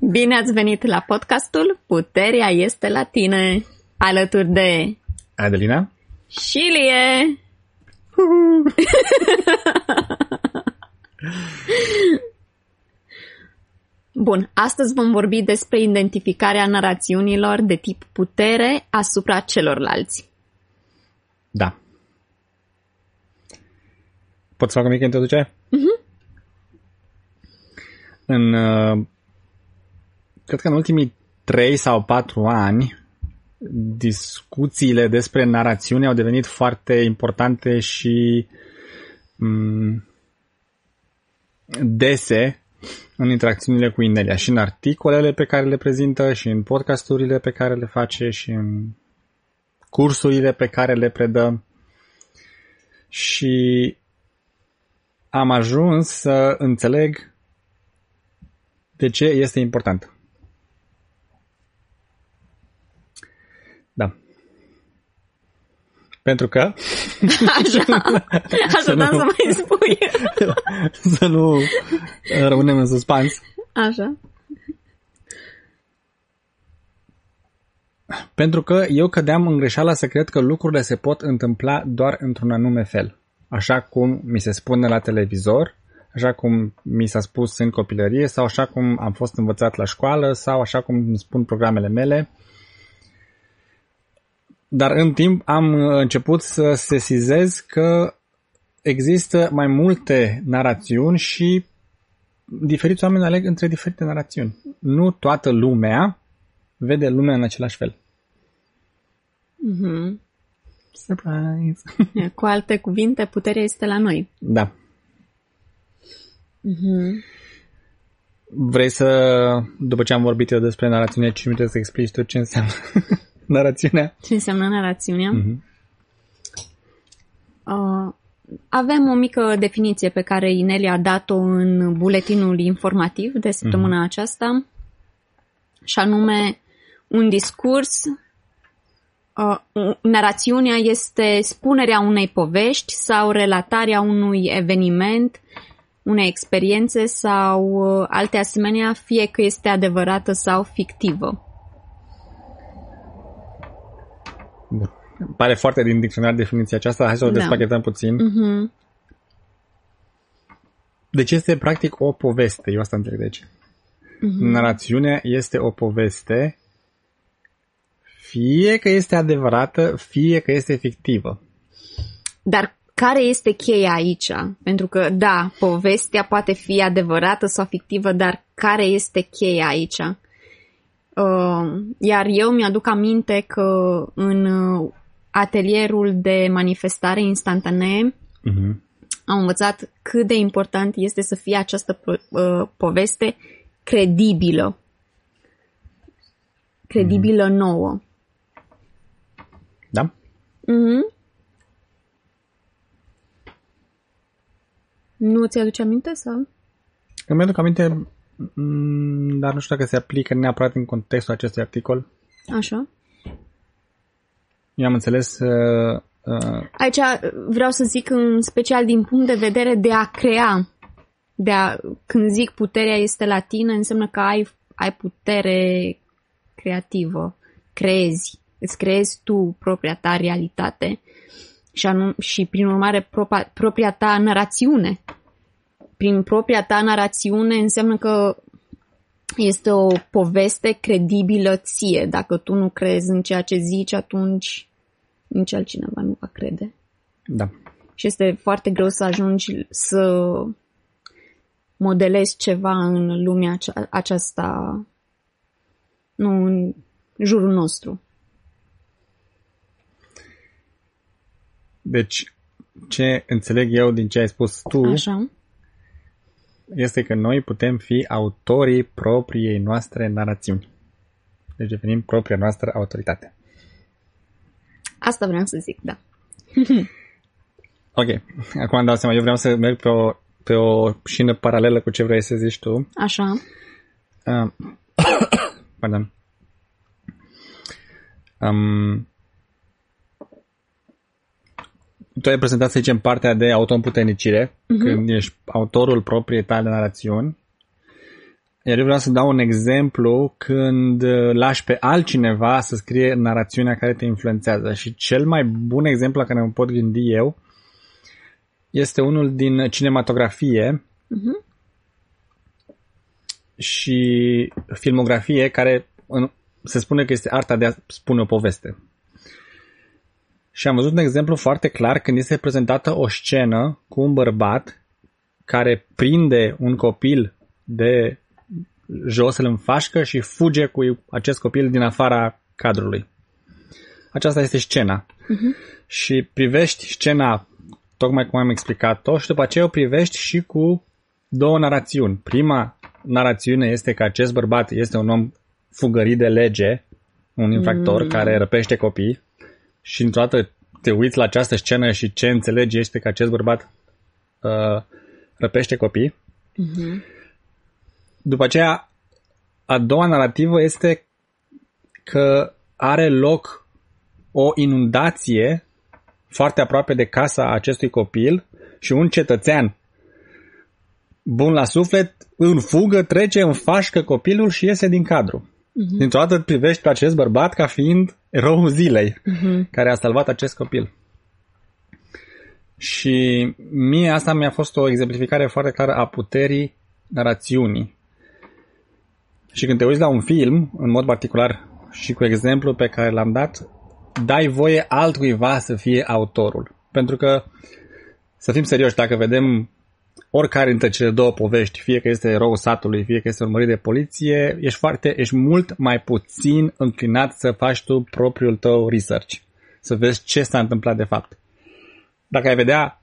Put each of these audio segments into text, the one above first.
Bine ați venit la podcastul Puterea este la tine, alături de Adelina și Lie. Bun, astăzi vom vorbi despre identificarea narațiunilor de tip putere asupra celorlalți. Da. Pot să fac o mică introducere? Mhm. În, uh, cred că în ultimii 3 sau 4 ani, discuțiile despre narațiune au devenit foarte importante și m- dese în interacțiunile cu Inelia și în articolele pe care le prezintă și în podcasturile pe care le face și în cursurile pe care le predă și am ajuns să înțeleg de ce este important. Da. Pentru că... Așa, Să așa nu- să mai spui. să nu rămânem în suspans. Așa. Pentru că eu cădeam în greșeala să cred că lucrurile se pot întâmpla doar într-un anume fel. Așa cum mi se spune la televizor, așa cum mi s-a spus în copilărie sau așa cum am fost învățat la școală sau așa cum îmi spun programele mele. Dar în timp am uh, început să sesizez că există mai multe narațiuni și diferiți oameni aleg între diferite narațiuni. Nu toată lumea vede lumea în același fel. Mhm. Surprise! Cu alte cuvinte, puterea este la noi. Da. Mhm. Vrei să, după ce am vorbit eu despre narațiune, ce mi trebuie să explici tu ce înseamnă narațiunea? Ce înseamnă narațiunea? Mhm. Uh, avem o mică definiție pe care Inelia a dat-o în buletinul informativ de săptămâna aceasta, și anume un discurs. Uh, narațiunea este spunerea unei povești sau relatarea unui eveniment, unei experiențe sau uh, alte asemenea, fie că este adevărată sau fictivă. Bun. Pare foarte din dicționar definiția aceasta, hai să o Da. despachetăm puțin. Mhm. Deci este practic o poveste, eu asta înțeleg de aici. Narațiunea este o poveste, fie că este adevărată, fie că este fictivă. Dar care este cheia aici? Pentru că, da, povestea poate fi adevărată sau fictivă, dar care este cheia aici? Uh, iar eu mi-aduc aminte că în uh, atelierul de manifestare instantanee Mhm. am învățat cât de important este să fie această po- uh, poveste credibilă. Credibilă nouă. Da? Mhm. Nu ți-aduce aminte sau? Îmi aduc aminte, mm, dar nu știu dacă se aplică neapărat în contextul acestui articol. Așa. Eu am înțeles uh, uh, Aici vreau să zic în special din punct de vedere de a crea. De a, când zic puterea este la tine, înseamnă că ai, ai putere creativă. Creezi. Îți creezi tu propria ta realitate și, anum, și prin urmare propa, propria ta narațiune. Prin propria ta narațiune înseamnă că este o poveste credibilă ție. Dacă tu nu crezi în ceea ce zici, atunci nici altcineva nu va crede. da. Și este foarte greu să ajungi să modelezi ceva în lumea acea- aceasta, nu în jurul nostru. Deci, ce înțeleg eu din ce ai spus tu Așa? Este că noi putem fi autorii propriei noastre narațiuni. Deci devenim propria noastră autoritate. Asta vreau să zic, da. Ok, acum îmi dau seama, eu vreau să merg pe o, pe o șină paralelă cu ce vrei să zici tu. Așa? Uh, pardon. Um, tu ai prezentat, să zicem, partea de autoîmputernicire, uh-huh. când ești autorul propriei tale narațiuni. Iar eu vreau să dau un exemplu când uh, lași pe altcineva să scrie narațiunea care te influențează. Și cel mai bun exemplu la care mă pot gândi eu este unul din cinematografie uh-huh. și filmografie care în, se spune că este arta de a spune o poveste. Și am văzut un exemplu foarte clar când este prezentată o scenă cu un bărbat care prinde un copil de jos, îl înfașcă și fuge cu acest copil din afara cadrului. Aceasta este scena. Uh-huh. Și privești scena tocmai cum am explicat-o și după aceea o privești și cu două narațiuni. Prima narațiune este că acest bărbat este un om fugărit de lege, un infractor mm. care răpește copii și într-o dată te uiți la această scenă și ce înțelegi este că acest bărbat uh, răpește copii. Mm-hmm. După aceea, a doua narrativă este că are loc o inundație foarte aproape de casa acestui copil și un cetățean bun la suflet în fugă trece, înfașcă copilul și iese din cadru. Uh-huh. Dintr-o dată privești pe acest bărbat ca fiind eroul zilei uh-huh. care a salvat acest copil. Și mie asta mi-a fost o exemplificare foarte clară a puterii narațiunii. Și când te uiți la un film, în mod particular și cu exemplu pe care l-am dat, dai voie altcuiva să fie autorul. Pentru că, să fim serioși, dacă vedem oricare dintre cele două povești, fie că este erou satului, fie că este urmărit de poliție, ești foarte, ești mult mai puțin înclinat să faci tu propriul tău research. Să vezi ce s-a întâmplat de fapt. Dacă ai vedea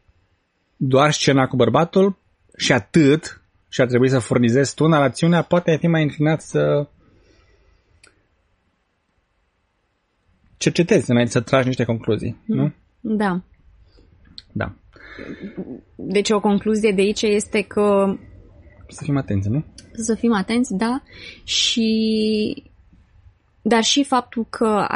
doar scena cu bărbatul și atât, și ar trebui să furnizezi tu narațiunea, poate ai fi mai înclinat să cercetezi înainte să tragi niște concluzii, nu? Da. Da. Deci o concluzie de aici este că... Să fim atenți, nu? Să fim atenți, da. Și... Dar și faptul că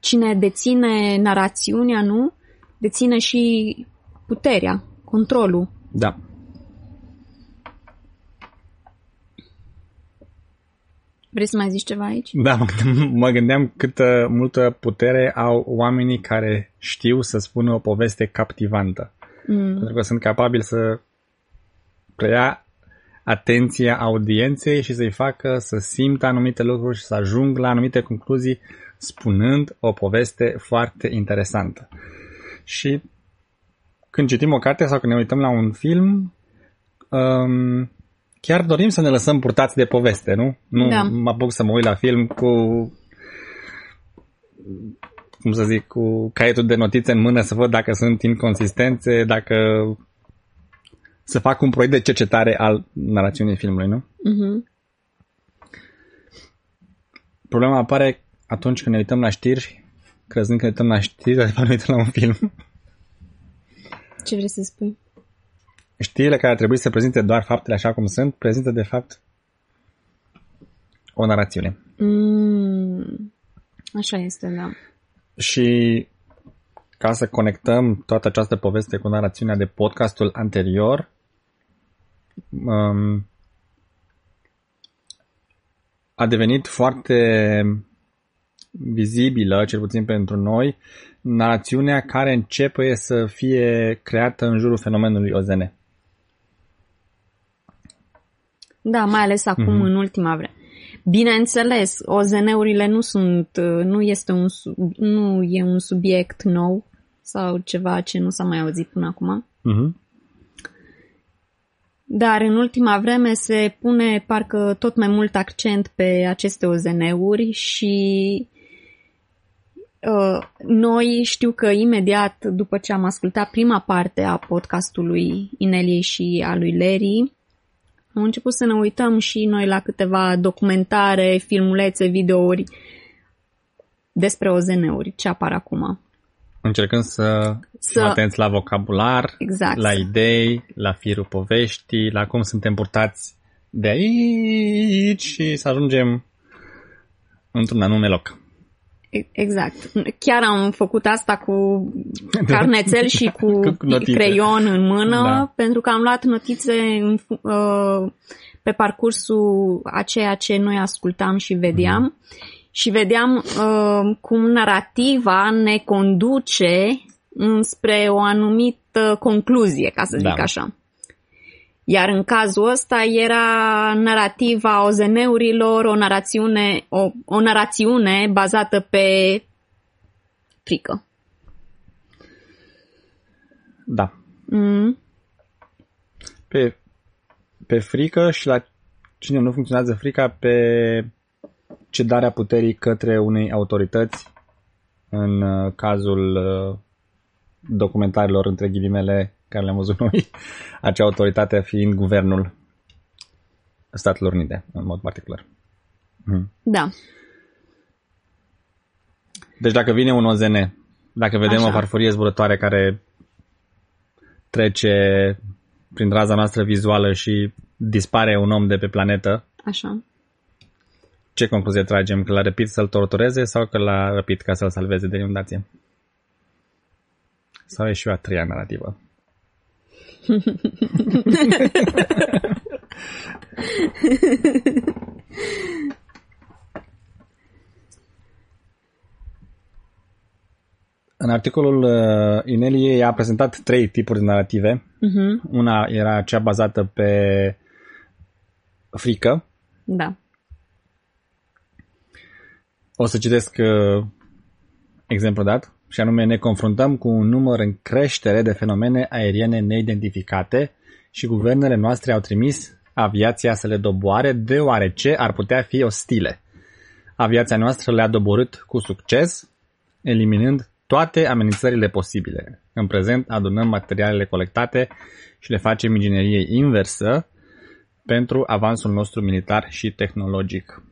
cine deține narațiunea, nu? Deține și puterea, controlul. Da. Vrei să mai zici ceva aici? Da, mă gândeam, mă gândeam câtă multă putere au oamenii care știu să spună o poveste captivantă. Mm. Pentru că sunt capabili să preia atenția audienței și să-i facă să simtă anumite lucruri și să ajung la anumite concluzii spunând o poveste foarte interesantă. Și când citim o carte sau când ne uităm la un film, um, chiar dorim să ne lăsăm purtați de poveste, nu? Nu da. mă apuc să mă uit la film cu cum să zic, cu caietul de notițe în mână să văd dacă sunt inconsistențe, dacă să fac un proiect de cercetare al narațiunii filmului, nu? Uh-huh. Problema apare atunci când ne uităm la știri, crezând că ne uităm la știri, dar de fapt ne uităm la un film. Ce vrei să spui? Știrile care ar trebui să prezinte doar faptele așa cum sunt, prezintă de fapt o narațiune. Mm, așa este, da. Și ca să conectăm toată această poveste cu narațiunea de podcastul anterior, um, a devenit foarte vizibilă, cel puțin pentru noi, narațiunea care începe să fie creată în jurul fenomenului OZN. Da, mai ales acum, mm-hmm. în ultima vreme. Bineînțeles, OZN-urile nu sunt, nu este un, nu e un subiect nou sau ceva ce nu s-a mai auzit până acum. Uh-huh. Dar în ultima vreme se pune parcă tot mai mult accent pe aceste OZN-uri și uh, noi știu că imediat după ce am ascultat prima parte a podcastului Ineliei și a lui Larry, am început să ne uităm și noi la câteva documentare, filmulețe, videouri despre OZN-uri, ce apar acum. Încercând să, să... atenți la vocabular, exact. la idei, la firul poveștii, la cum suntem purtați de aici și să ajungem într-un anume loc. Exact. Chiar am făcut asta cu carnețel și cu, cu creion în mână, da. pentru că am luat notițe în, uh, pe parcursul a ceea ce noi ascultam și vedeam mm-hmm. și vedeam uh, cum narativa ne conduce spre o anumită concluzie, ca să zic da. așa. Iar în cazul ăsta era narativa OZN-urilor, o narațiune, o, o narațiune bazată pe frică. Da. Mm. Pe, pe frică și la cine nu funcționează frica, pe cedarea puterii către unei autorități, în uh, cazul uh, documentarilor între ghilimele care le-am văzut noi, acea autoritate fiind guvernul Statelor Unite, în mod particular. Hmm. Da. Deci dacă vine un OZN, dacă vedem Așa. o farfurie zburătoare care trece prin raza noastră vizuală și dispare un om de pe planetă, Așa. ce concluzie tragem? Că l-a răpit să-l tortureze sau că l-a răpit ca să-l salveze de inundație? Sau e și o a treia narrativă? În articolul uh, Inelie a prezentat trei tipuri de narrative. Uh-huh. Una era cea bazată pe frică. Da. O să citesc uh, exemplu dat și anume ne confruntăm cu un număr în creștere de fenomene aeriene neidentificate și guvernele noastre au trimis aviația să le doboare deoarece ar putea fi ostile. Aviația noastră le-a doborât cu succes, eliminând toate amenințările posibile. În prezent adunăm materialele colectate și le facem inginerie inversă pentru avansul nostru militar și tehnologic.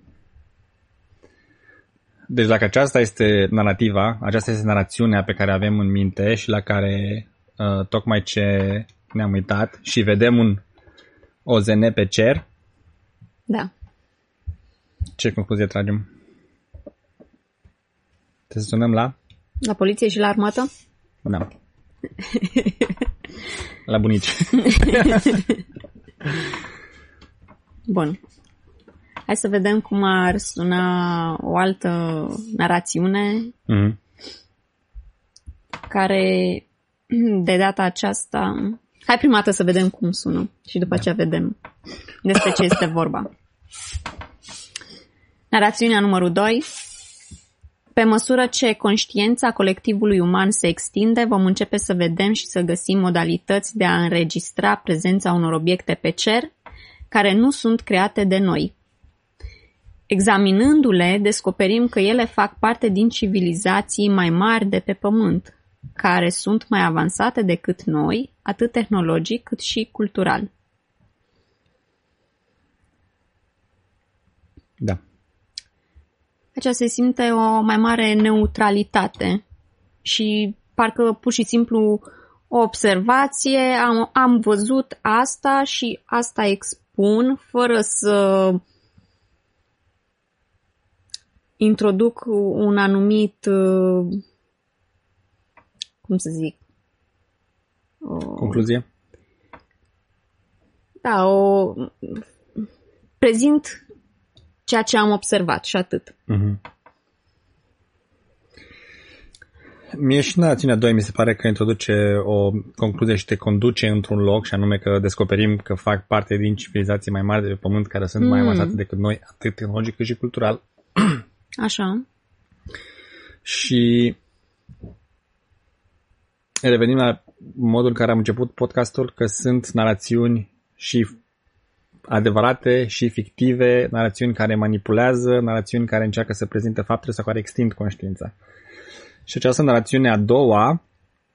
Deci dacă aceasta este narrativa, aceasta este narațiunea pe care avem în minte și la care uh, tocmai ce ne-am uitat și vedem un OZN pe cer, da. ce concluzie tragem? Te sunăm la? La poliție și la armată? Da. la bunici. Bun. Hai să vedem cum ar suna o altă narațiune mm-hmm. care de data aceasta... Hai prima dată să vedem cum sună și după da. aceea vedem despre ce este vorba. Narațiunea numărul 2. Pe măsură ce conștiința colectivului uman se extinde, vom începe să vedem și să găsim modalități de a înregistra prezența unor obiecte pe cer care nu sunt create de noi. Examinându-le, descoperim că ele fac parte din civilizații mai mari de pe Pământ, care sunt mai avansate decât noi, atât tehnologic cât și cultural. Da. Aici se simte o mai mare neutralitate și parcă pur și simplu o observație, am, am văzut asta și asta expun, fără să introduc un anumit, uh, cum să zic, Concluzie? Da, o prezint ceea ce am observat și atât. Uh-huh. Mie și narațiunea 2 mi se pare că introduce o concluzie și te conduce într-un loc și anume că descoperim că fac parte din civilizații mai mari de pe pământ care sunt mm. mai avansate decât noi, atât tehnologic cât și cultural. Așa. Și revenim la modul în care am început podcastul, că sunt narațiuni și adevărate și fictive, narațiuni care manipulează, narațiuni care încearcă să prezinte faptele sau care extind conștiința. Și această narațiune a doua,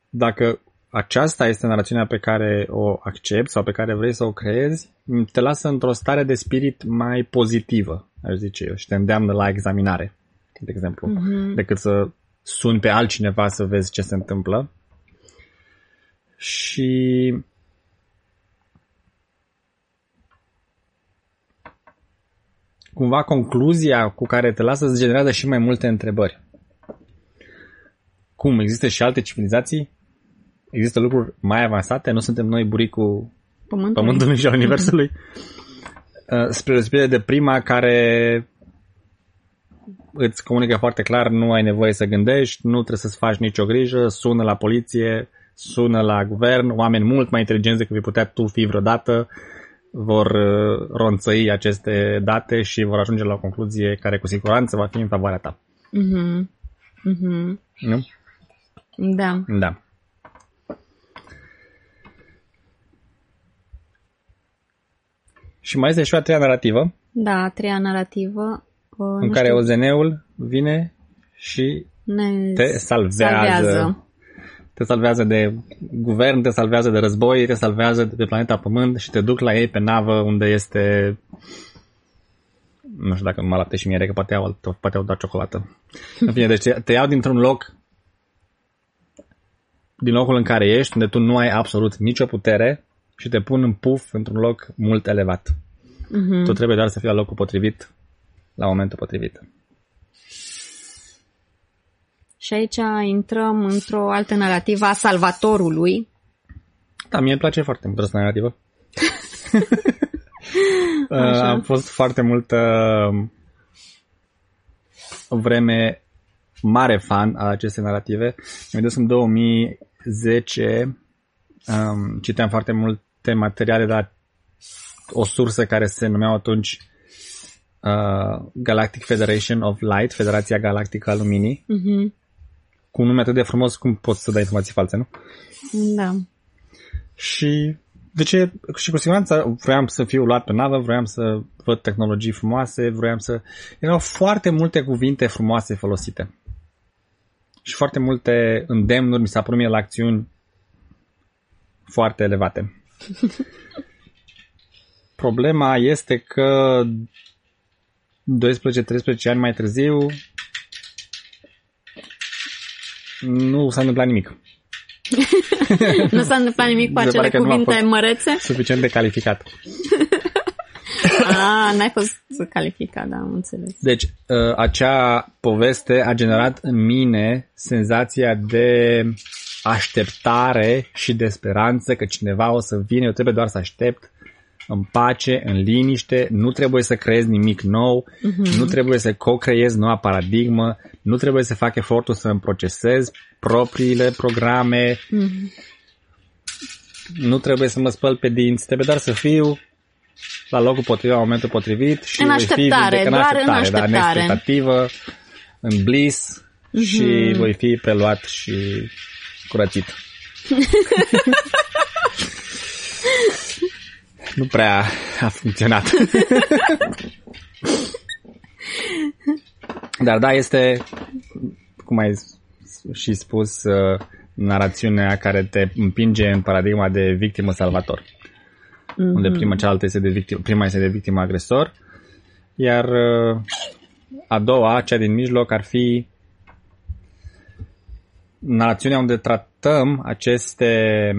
dacă aceasta este narațiunea pe care o accept sau pe care vrei să o creezi, te lasă într-o stare de spirit mai pozitivă, aș zice eu, și te îndeamnă la examinare, de exemplu, mm-hmm. decât să suni pe altcineva să vezi ce se întâmplă. Și cumva concluzia cu care te lasă îți generează și mai multe întrebări. Cum? Există și alte civilizații? Există lucruri mai avansate? Nu suntem noi buricul Pământului, Pământului și al Universului? uh, spre deosebire de prima care îți comunică foarte clar, nu ai nevoie să gândești, nu trebuie să-ți faci nicio grijă, sună la poliție, sună la guvern, oameni mult mai inteligenți decât vei putea tu fi vreodată, vor uh, ronțăi aceste date și vor ajunge la o concluzie care cu siguranță va fi în favoarea ta. Mhm. Mhm. Nu? Da. Da. Și mai este și o a treia narrativă, Da, a treia narrativă. Uh, în nu care știu, OZN-ul vine și ne te salvează. salvează. Te salvează de guvern, te salvează de război, te salvează de pe planeta Pământ și te duc la ei pe navă unde este nu știu dacă numai lapte și miere, că poate au, alt- poate au doar ciocolată. În fine, deci te, te iau dintr-un loc din locul în care ești, unde tu nu ai absolut nicio putere și te pun în puf într-un loc mult elevat. Mhm. Tu trebuie doar să fii la locul potrivit la momentul potrivit. Și aici intrăm într-o altă narrativă a salvatorului. Da, mie îmi place foarte mult această narrativă. Uh, Așa. Am fost foarte multă vreme mare fan al acestei narrative. Mă gândesc în 2010 um, citeam foarte multe materiale de la o sursă care se numeau atunci uh, Galactic Federation of Light, Federația Galactică a Luminii, Mhm. cu un nume atât de frumos cum poți să dai informații false, nu? Da. Și de ce? Și cu siguranță vroiam să fiu luat pe navă, vroiam să văd tehnologii frumoase, vroiam să... Erau foarte multe cuvinte frumoase folosite. Și foarte multe îndemnuri mi s-a părut mie la acțiuni foarte elevate. Problema este că 12-13 ani mai târziu nu s-a întâmplat nimic. Nu s-a întâmplat nimic cu Mi se pare acele că nu a cuvinte fost- mărețe? Suficient de calificat. A, n-ai fost calificat, da, am înțeles. Deci, uh, acea poveste a generat în mine senzația de așteptare și de speranță că cineva o să vină, eu trebuie doar să aștept în pace, în liniște, nu trebuie să creez nimic nou, uh-huh. nu trebuie să co-creez noua paradigmă, nu trebuie să fac efortul să îmi procesez propriile programe, Mhm. nu trebuie să mă spăl pe dinți, trebuie doar să fiu la locul potrivit, la momentul potrivit și În voi așteptare, fi vindecat- doar în Da, în așteptare. expectativă, în bliss și voi fi preluat și curățit. nu prea a funcționat. Dar da, este, cum ai și spus, uh, narațiunea care te împinge în paradigma de victimă-salvator Mhm. unde prima cealaltă este de victim, prima este de victimă agresor, iar uh, a doua, cea din mijloc, ar fi narațiunea unde tratăm aceste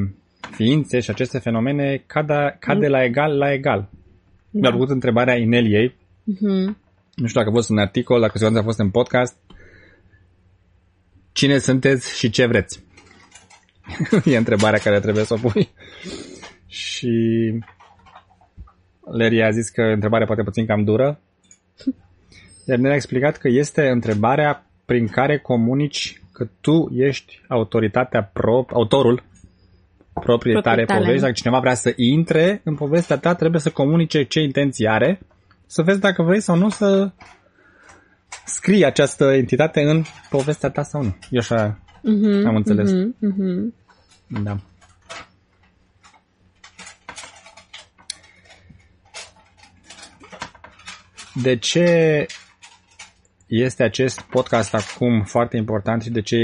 ființe și aceste fenomene ca, de, ca de la egal la egal. Mi-a plăcut întrebarea Ineliei, Mhm. nu știu dacă a fost un articol, dacă siguranță a fost în podcast, cine sunteți și ce vreți? e întrebarea care trebuie să o pui. Și Larry a zis că întrebarea poate puțin cam dură. Iar ne-a explicat că este întrebarea prin care comunici că tu ești autoritatea pro, autorul propriei tale Propriei tale. povești. Dacă cineva vrea să intre în povestea ta, trebuie să comunice ce intenții are, să vezi dacă vrei sau nu să scrii această entitate în povestea ta sau nu. Eu așa Mhm, am înțeles. mhm, mhm. Da. De ce este acest podcast acum foarte important și de ce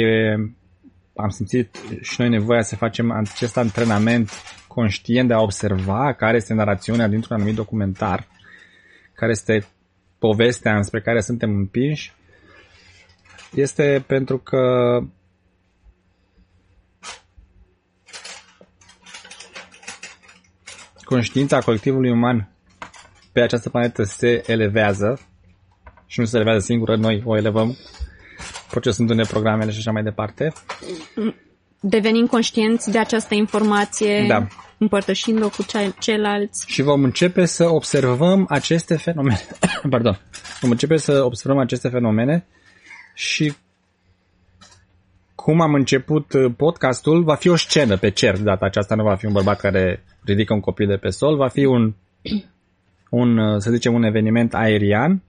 am simțit și noi nevoia să facem acest antrenament conștient de a observa care este narațiunea dintr-un anumit documentar, care este povestea înspre care suntem împinși, este pentru că conștiința colectivului uman pe această planetă se elevează și nu se elevează singură, noi o elevăm procesându-ne programele și așa mai departe. devenim conștienți de această informație, Da. împărtășind-o cu cei- ceilalți. Și vom începe să observăm aceste fenomene. Pardon. Vom începe să observăm aceste fenomene și cum am început uh, podcastul, va fi o scenă pe cer de data aceasta, nu va fi un bărbat care ridică un copil de pe sol, va fi un, un uh, să zicem, un eveniment aerian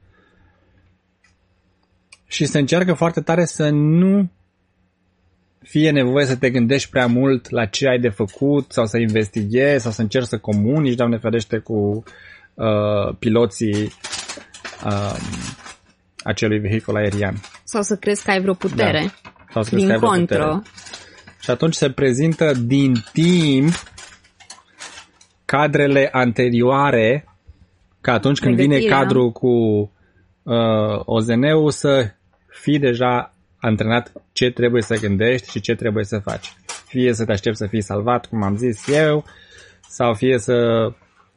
și se încearcă foarte tare să nu fie nevoie să te gândești prea mult la ce ai de făcut sau să investighezi sau să încerci să comunici, Doamne ferește, cu uh, piloții uh, acelui vehicul aerian. Sau să crezi că ai vreo putere. Da. Sau să crezi Din că ai vreo contră. putere. Și atunci se prezintă din timp cadrele anterioare, ca atunci când vine Pregătirea. cadrul cu uh, OZN-ul să fii deja antrenat ce trebuie să gândești și ce trebuie să faci. Fie să te aștepți să fii salvat, cum am zis eu, sau fie să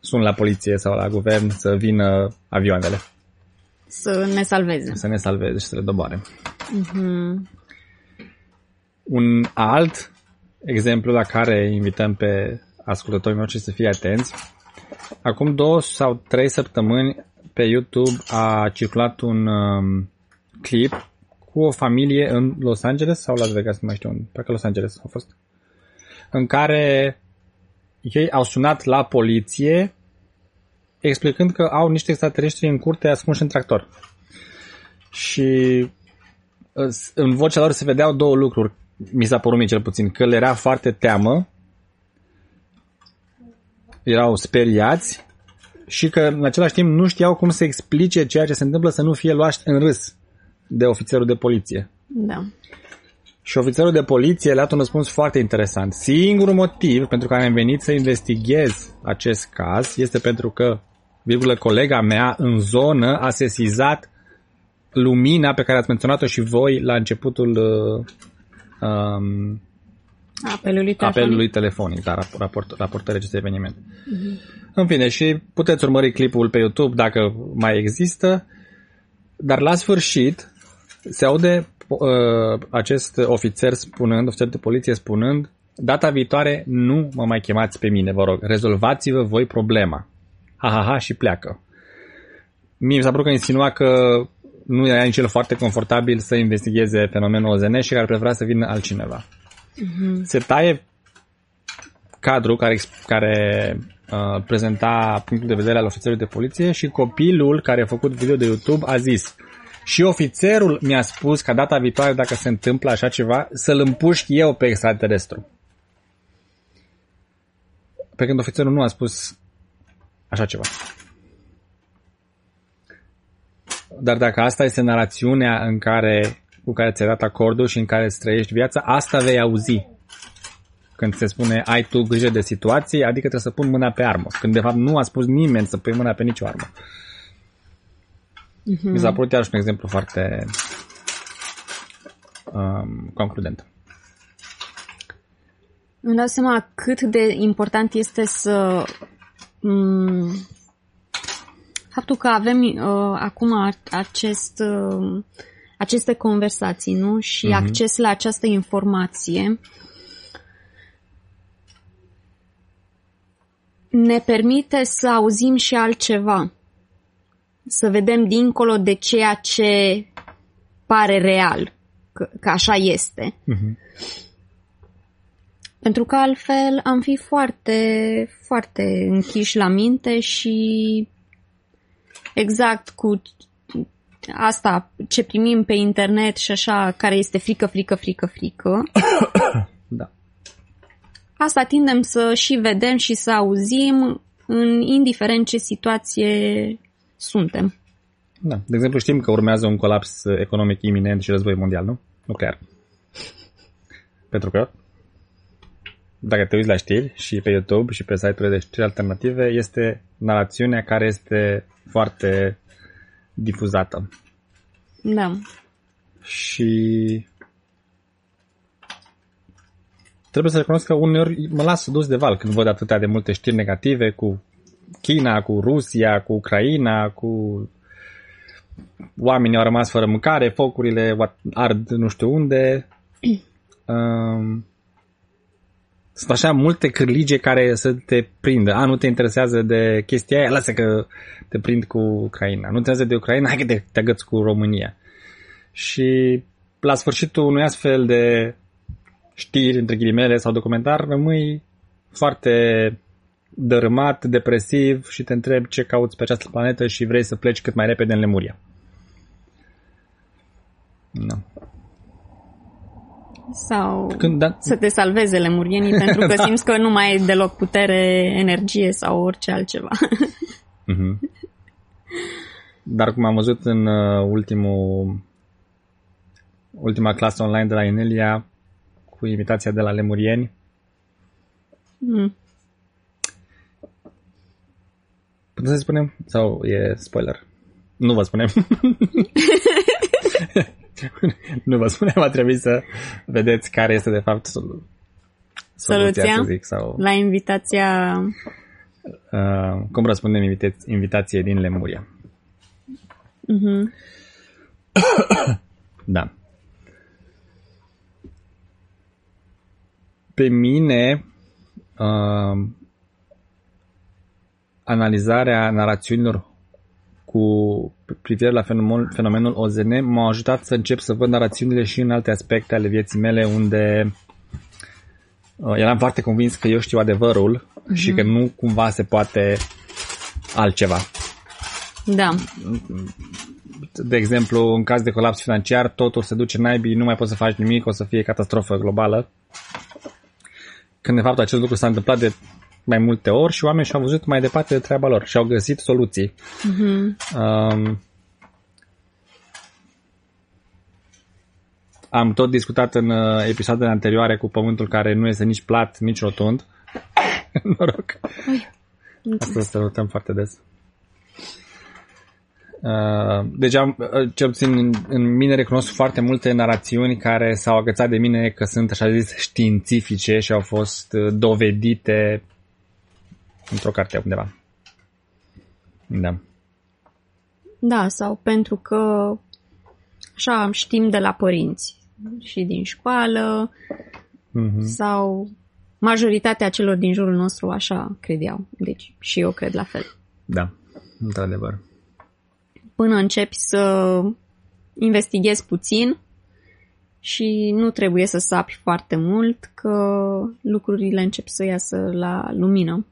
sun la poliție sau la guvern să vină avioanele Să ne salveze. să ne salveze și să le doboare. Mhm. Un alt exemplu la care invităm pe ascultătorii noștri să fie atenți. Acum două sau trei săptămâni pe YouTube a circulat un um, clip cu o familie în Los Angeles sau Las Vegas, nu mai știu unde, parcă Los Angeles a fost, în care ei au sunat la poliție explicând că au niște extraterestri în curte ascunși în tractor. Și în vocea lor se vedeau două lucruri, mi s-a părut mie cel puțin, că le era foarte teamă, erau speriați și că în același timp nu știau cum să explice ceea ce se întâmplă să nu fie luați în râs de ofițerul de poliție. Da. Și ofițerul de poliție le-a dat un răspuns foarte interesant. Singurul motiv pentru care am venit să investighez acest caz este pentru că, virgulă, colega mea în zonă a sesizat lumina pe care ați menționat-o și voi la începutul uh, um, Apelului telefonic. apelului telefonic, da, raport, raport, raportării acestui eveniment. În fine, și puteți urmări clipul pe YouTube dacă mai există, dar la sfârșit se aude uh, acest ofițer spunând, ofițer de poliție spunând, data viitoare nu mă mai chemați pe mine, vă rog, rezolvați-vă voi problema. Ha, ha, ha, și pleacă. Mie mi s-a părut că insinua că nu era nici el foarte confortabil să investigheze fenomenul OZN și că ar prefera să vină altcineva. Se taie cadrul care, ex- care uh, prezenta punctul de vedere al ofițerului de poliție și copilul care a făcut video de YouTube a zis și ofițerul mi-a spus că data viitoare dacă se întâmplă așa ceva să-l împușc eu pe extraterestru. Pe când ofițerul nu a spus așa ceva. Dar dacă asta este narațiunea în care, cu care ți-ai dat acordul și în care îți trăiești viața, asta vei auzi. Când se spune ai tu grijă de situație, adică trebuie să pun mâna pe armă. Când de fapt nu a spus nimeni să pui mâna pe nicio armă. Mm-hmm. Mi s-a părut iarăși un exemplu foarte um, concludent. Îmi dau seama cât de important este să... m- faptul că avem uh, acum a- acest, uh, aceste conversații, nu? Și Mhm. acces la această informație ne permite să auzim și altceva. Să vedem dincolo de ceea ce pare real, că, că așa este. Mhm. Pentru că altfel am fi foarte, foarte închiși la minte și exact cu asta ce primim pe internet și așa, care este frică, frică, frică, frică, Da. asta tindem să și vedem și să auzim în indiferent ce situație suntem. Da. De exemplu, știm că urmează un colaps economic iminent și război mondial, nu? Nuclear. Pentru că dacă te uiți la știri și pe YouTube și pe site-urile de știri alternative, este narațiunea care este foarte difuzată. Da. Și trebuie să recunosc că uneori mă las dus de val când văd atâtea de multe știri negative cu China, cu Rusia, cu Ucraina, cu oamenii au rămas fără mâncare, focurile ard nu știu unde. Um, sunt așa multe cârlige care să te prindă. A, nu te interesează de chestia aia, lasă că te prind cu Ucraina. Nu te interesează de Ucraina, hai că te, te agăți cu România. Și la sfârșitul unui astfel de știri, între ghilimele, sau documentar, rămâi foarte dărâmat, depresiv și te întrebi ce cauți pe această planetă și vrei să pleci cât mai repede în Lemuria. No. Sau Când, da... să te salveze lemurienii pentru că da. simți că nu mai ai deloc putere, energie sau orice altceva. mm-hmm. Dar cum am văzut în uh, ultimul ultima clasă online de la Inelia cu invitația de la lemurieni, mm. Putem să spunem? Sau e spoiler? Nu vă spunem. nu vă spunem, va trebui să vedeți care este de fapt soluția, soluția să zic, sau... la invitația... Uh, cum răspundem invita- invitație din Lemuria. Uh-huh. da. Pe mine uh, analizarea narațiunilor cu privire la fenomenul, fenomenul OZN m-a ajutat să încep să văd narațiunile și în alte aspecte ale vieții mele unde uh, eram foarte convins că eu știu adevărul uh-huh. și că nu cumva se poate altceva. Da. De exemplu, în caz de colaps financiar, totul se duce naibii, nu mai poți să faci nimic, o să fie catastrofă globală. Când de fapt acest lucru s-a întâmplat de mai multe ori și oamenii și-au văzut mai departe de treaba lor și au găsit soluții. Uh-huh. Um, am tot discutat în uh, episoadele anterioare cu pământul care nu este nici plat, nici rotund. Noroc. Asta să rotăm foarte des. Uh, deci am, uh, cel puțin în, în mine recunosc foarte multe narațiuni care s-au agățat de mine că sunt așa zis științifice și au fost uh, dovedite într-o carte undeva. Da. Da, sau pentru că așa știm de la părinți și din școală mm-hmm. sau majoritatea celor din jurul nostru așa credeau. Deci și eu cred la fel. Da, într-adevăr. Până începi să investighezi puțin și nu trebuie să sapi foarte mult că lucrurile încep să iasă la lumină.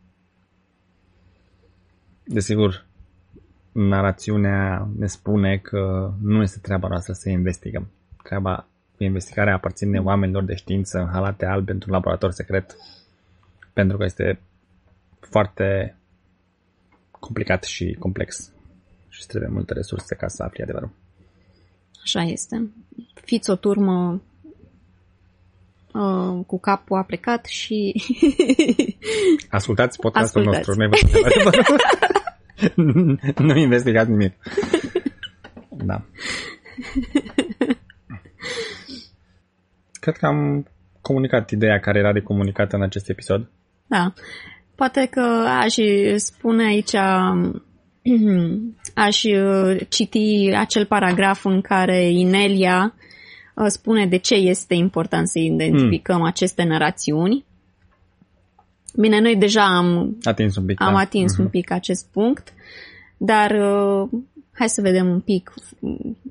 Desigur, narațiunea ne spune că nu este treaba noastră să investigăm. Treaba cu investigarea aparține oamenilor de știință în halate albe într-un laborator secret pentru că este foarte complicat și complex și trebuie multe resurse ca să afli adevărul. Așa este. Fiți o turmă uh, cu capul a plecat și... Ascultați podcastul Ascultați. nostru. nu investigați nimic. Da. Cred că am comunicat ideea care era de comunicat în acest episod. Da. Poate că aș spune aici, aș citi acel paragraf în care Inelia uh, spune de ce este important să identificăm mm. aceste narațiuni Bine, noi deja am atins un pic, am da. atins uh-huh. un pic acest punct, dar uh, hai să vedem un pic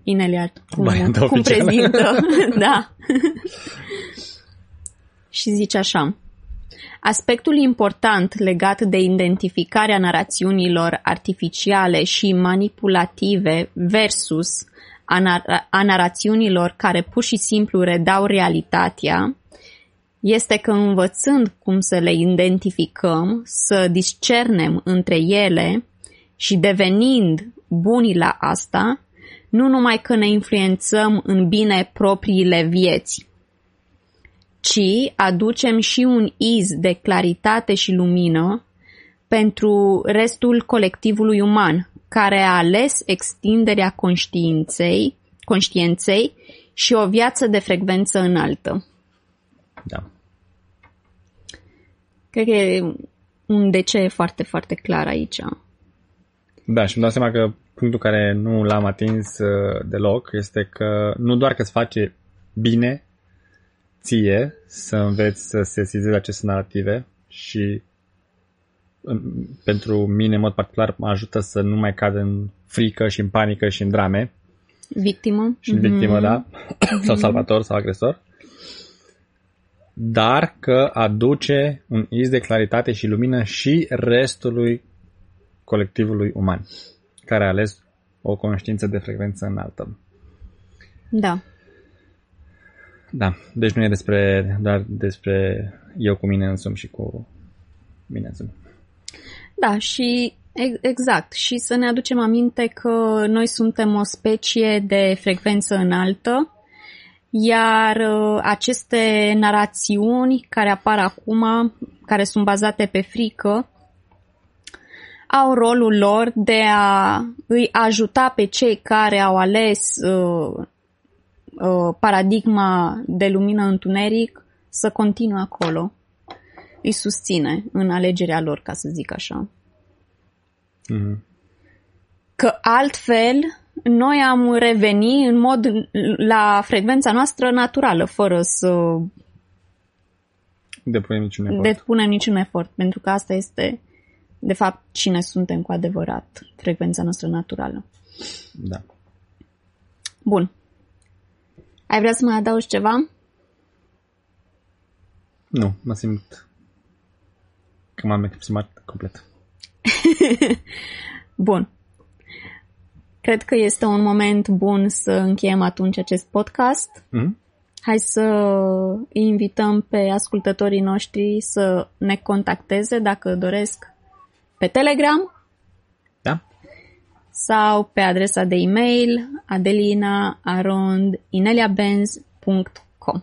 Inelia cum, cum prezintă. da. Și zice așa. Aspectul important legat de identificarea narațiunilor artificiale și manipulative versus a, nar- a narațiunilor care pur și simplu redau realitatea este că învățând cum să le identificăm, să discernem între ele și devenind buni la asta, nu numai că ne influențăm în bine propriile vieți, ci aducem și un iz de claritate și lumină pentru restul colectivului uman, care a ales extinderea conștiinței, conștiinței și o viață de frecvență înaltă. Da. Cred că e un de ce foarte, foarte clar aici. Da, și îmi dau seama că punctul care nu l-am atins uh, deloc este că nu doar că îți face bine ție să înveți să sesizezi aceste narrative și pentru mine, în mod particular, mă ajută să nu mai cad în frică și în panică și în drame. Victimă. Și în victimă, mm-hmm. da. sau salvator sau agresor. Dar că aduce un iz de claritate și lumină și restului colectivului uman, care a ales o conștiință de frecvență înaltă. Da. Da, deci nu e despre, dar despre eu cu mine însumi și cu mine însumi. Da, și exact. Și să ne aducem aminte că noi suntem o specie de frecvență înaltă, iar uh, aceste narațiuni care apar acum, care sunt bazate pe frică, au rolul lor de a îi ajuta pe cei care au ales uh, uh, paradigma de lumină-întuneric să continue acolo. Îi susține în alegerea lor, ca să zic așa. Mm-hmm. Că altfel noi am reveni în mod la frecvența noastră naturală, fără să depunem niciun efort. Depunem niciun efort, pentru că asta este de fapt, cine suntem cu adevărat, frecvența noastră naturală. Da. Bun. Ai vrea să mai adaugi ceva? Nu, mă simt că m-am exprimat complet. Bun. Cred că este un moment bun să încheiem atunci acest podcast. Mm-hmm. Hai să îi invităm pe ascultătorii noștri să ne contacteze dacă doresc pe Telegram da. sau pe adresa de e-mail adelina.arond.ineliabenz.com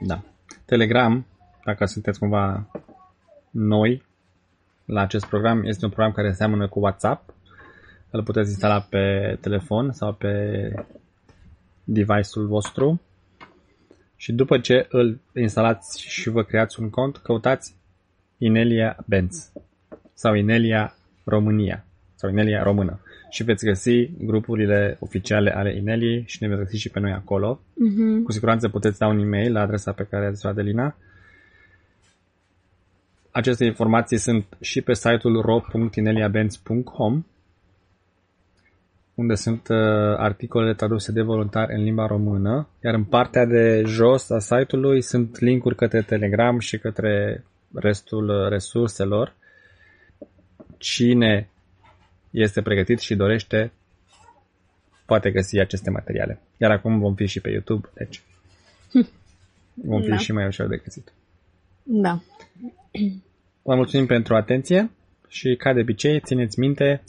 Da. Telegram, dacă sunteți cumva noi la acest program, este un program care seamănă cu WhatsApp. Îl puteți instala pe telefon sau pe device-ul vostru. Și după ce îl instalați și vă creați un cont, căutați Inelia Benz sau Inelia România sau Inelia Română și veți găsi grupurile oficiale ale Ineliei și ne veți găsi și pe noi acolo. Uh-huh. Cu siguranță puteți da un e-mail la adresa pe care a zis Adelina. Aceste informații sunt și pe site-ul ro.ineliabenz.com unde sunt uh, articolele traduse de voluntari în limba română, iar în partea de jos a site-ului sunt linkuri către Telegram și către restul uh, resurselor cine este pregătit și dorește poate găsi aceste materiale. Iar acum vom fi și pe YouTube, deci vom fi da. și mai ușor de găsit. Da. Vă mulțumim pentru atenție și, ca de obicei, țineți minte...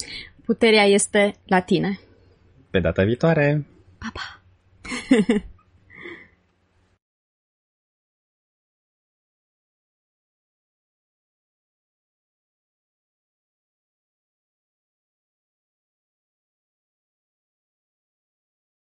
Puterea este la tine. Pe data viitoare! Pa, pa!